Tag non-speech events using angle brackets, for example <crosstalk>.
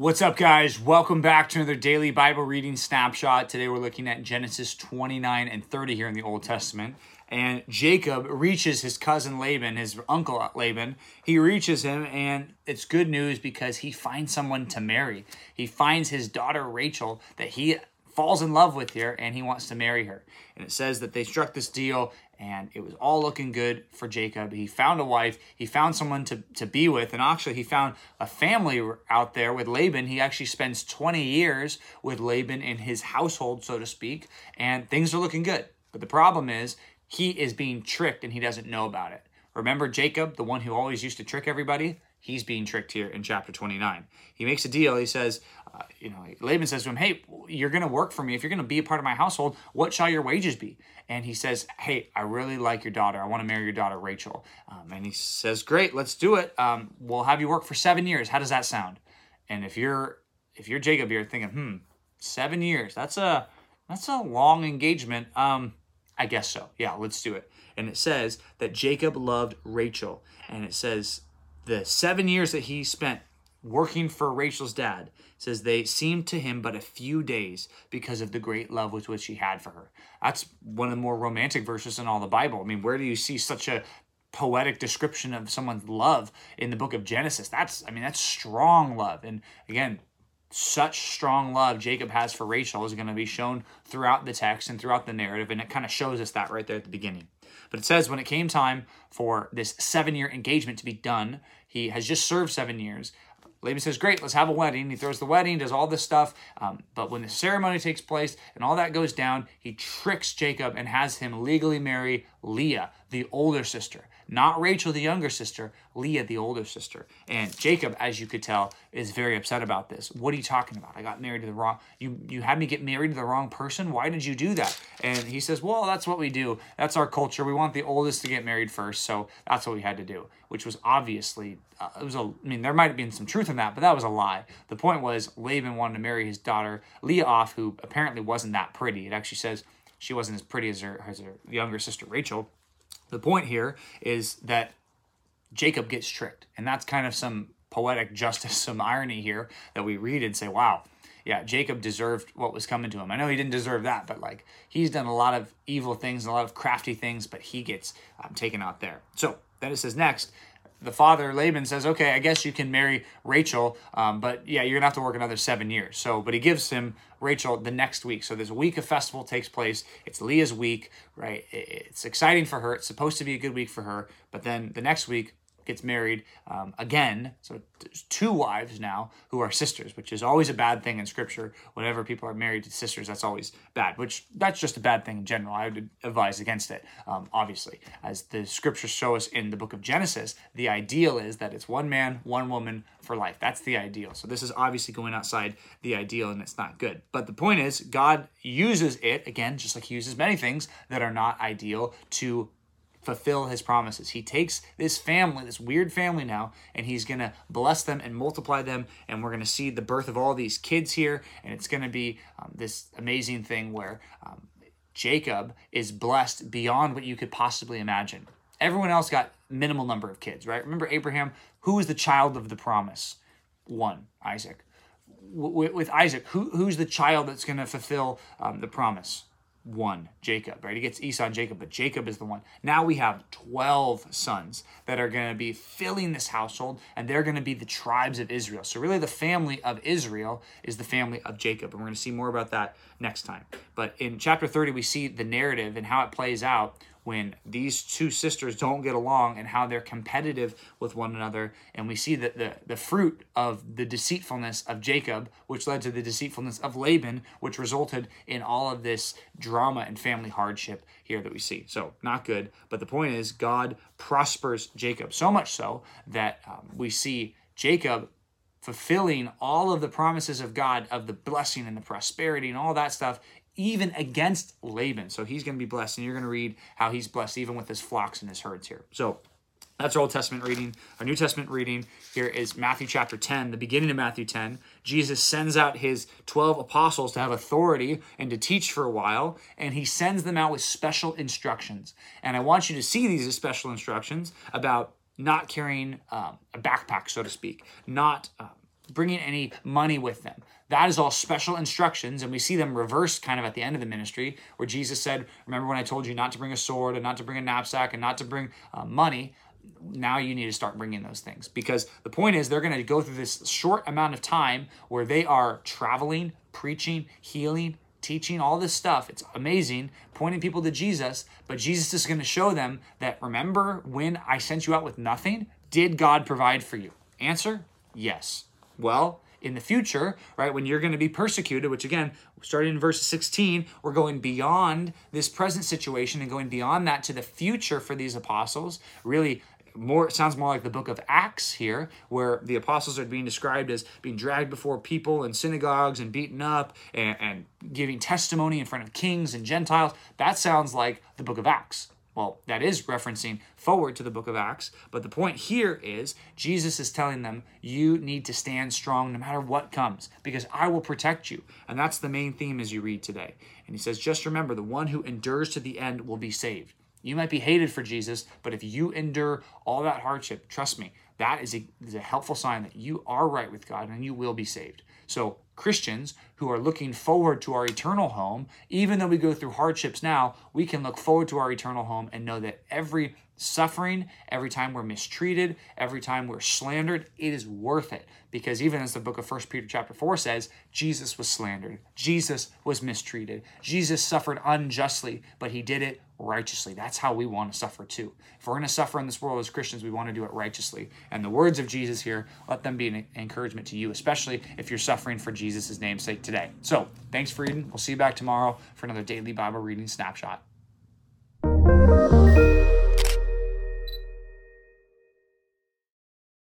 What's up, guys? Welcome back to another daily Bible reading snapshot. Today we're looking at Genesis 29 and 30 here in the Old Testament. And Jacob reaches his cousin Laban, his uncle Laban. He reaches him, and it's good news because he finds someone to marry. He finds his daughter Rachel that he falls in love with here and he wants to marry her. And it says that they struck this deal and it was all looking good for Jacob. He found a wife, he found someone to, to be with, and actually, he found a family out there with Laban. He actually spends 20 years with Laban in his household, so to speak, and things are looking good. But the problem is, he is being tricked and he doesn't know about it. Remember Jacob, the one who always used to trick everybody? He's being tricked here in chapter 29. He makes a deal. He says, uh, you know, Laban says to him, Hey, you're going to work for me. If you're going to be a part of my household, what shall your wages be? And he says, Hey, I really like your daughter. I want to marry your daughter, Rachel. Um, and he says, Great, let's do it. Um, we'll have you work for seven years. How does that sound? And if you're if you're Jacob, you're thinking, hmm, seven years. That's a that's a long engagement. Um, I guess so. Yeah, let's do it. And it says that Jacob loved Rachel. And it says the seven years that he spent working for Rachel's dad says they seemed to him but a few days because of the great love with which he had for her. That's one of the more romantic verses in all the Bible. I mean, where do you see such a poetic description of someone's love in the book of Genesis? That's, I mean, that's strong love. And again, such strong love Jacob has for Rachel is going to be shown throughout the text and throughout the narrative. And it kind of shows us that right there at the beginning. But it says when it came time for this seven year engagement to be done, he has just served seven years. Laban says, Great, let's have a wedding. He throws the wedding, does all this stuff. Um, but when the ceremony takes place and all that goes down, he tricks Jacob and has him legally marry Leah, the older sister. Not Rachel, the younger sister, Leah, the older sister. And Jacob, as you could tell, is very upset about this. What are you talking about? I got married to the wrong you you had me get married to the wrong person? Why did you do that? And he says, Well, that's what we do. That's our culture. We want the oldest to get married first, so that's what we had to do. Which was obviously uh, it was a I mean, there might have been some truth in that, but that was a lie. The point was Laban wanted to marry his daughter Leah off, who apparently wasn't that pretty. It actually says she wasn't as pretty as her as her younger sister Rachel. The point here is that Jacob gets tricked, and that's kind of some poetic <laughs> justice, some irony here that we read and say, wow, yeah, Jacob deserved what was coming to him. I know he didn't deserve that, but like he's done a lot of evil things, a lot of crafty things, but he gets um, taken out there. So then it says next, the father Laban says, "Okay, I guess you can marry Rachel, um, but yeah, you're gonna have to work another seven years." So, but he gives him Rachel the next week. So a week of festival takes place. It's Leah's week, right? It's exciting for her. It's supposed to be a good week for her, but then the next week gets married um, again. So two wives now who are sisters, which is always a bad thing in scripture. Whenever people are married to sisters, that's always bad, which that's just a bad thing in general. I would advise against it, um, obviously. As the scriptures show us in the book of Genesis, the ideal is that it's one man, one woman for life. That's the ideal. So this is obviously going outside the ideal and it's not good. But the point is, God uses it, again, just like he uses many things that are not ideal, to fulfill his promises. He takes this family, this weird family now, and he's going to bless them and multiply them. And we're going to see the birth of all these kids here. And it's going to be um, this amazing thing where um, Jacob is blessed beyond what you could possibly imagine. Everyone else got minimal number of kids, right? Remember Abraham? Who is the child of the promise? One, Isaac. W- with Isaac, who, who's the child that's going to fulfill um, the promise? One, Jacob, right? He gets Esau and Jacob, but Jacob is the one. Now we have 12 sons that are going to be filling this household, and they're going to be the tribes of Israel. So, really, the family of Israel is the family of Jacob. And we're going to see more about that next time. But in chapter 30, we see the narrative and how it plays out when these two sisters don't get along and how they're competitive with one another. And we see that the, the fruit of the deceitfulness of Jacob, which led to the deceitfulness of Laban, which resulted in all of this drama and family hardship here that we see. So, not good. But the point is, God prospers Jacob so much so that um, we see Jacob fulfilling all of the promises of God of the blessing and the prosperity and all that stuff even against Laban. So he's going to be blessed, and you're going to read how he's blessed even with his flocks and his herds here. So that's our Old Testament reading. Our New Testament reading here is Matthew chapter 10, the beginning of Matthew 10. Jesus sends out his 12 apostles to have authority and to teach for a while, and he sends them out with special instructions. And I want you to see these special instructions about not carrying um, a backpack, so to speak, not um, bringing any money with them. That is all special instructions, and we see them reversed kind of at the end of the ministry, where Jesus said, Remember when I told you not to bring a sword and not to bring a knapsack and not to bring uh, money? Now you need to start bringing those things because the point is they're going to go through this short amount of time where they are traveling, preaching, healing, teaching all this stuff. It's amazing, pointing people to Jesus, but Jesus is going to show them that remember when I sent you out with nothing? Did God provide for you? Answer yes. Well, in the future, right, when you're going to be persecuted, which again, starting in verse 16, we're going beyond this present situation and going beyond that to the future for these apostles, really more it sounds more like the book of acts here where the apostles are being described as being dragged before people in synagogues and beaten up and, and giving testimony in front of kings and gentiles that sounds like the book of acts well, that is referencing forward to the book of Acts, but the point here is Jesus is telling them, you need to stand strong no matter what comes, because I will protect you. And that's the main theme as you read today. And he says, just remember, the one who endures to the end will be saved. You might be hated for Jesus, but if you endure all that hardship, trust me, that is a, is a helpful sign that you are right with God and you will be saved. So, Christians who are looking forward to our eternal home, even though we go through hardships now, we can look forward to our eternal home and know that every suffering, every time we're mistreated, every time we're slandered, it is worth it. Because even as the book of First Peter chapter 4 says, Jesus was slandered, Jesus was mistreated, Jesus suffered unjustly, but he did it righteously. That's how we want to suffer too. If we're going to suffer in this world as Christians, we want to do it righteously. And the words of Jesus here, let them be an encouragement to you, especially if you're suffering for Jesus' namesake today. So, thanks for reading. We'll see you back tomorrow for another daily Bible reading snapshot.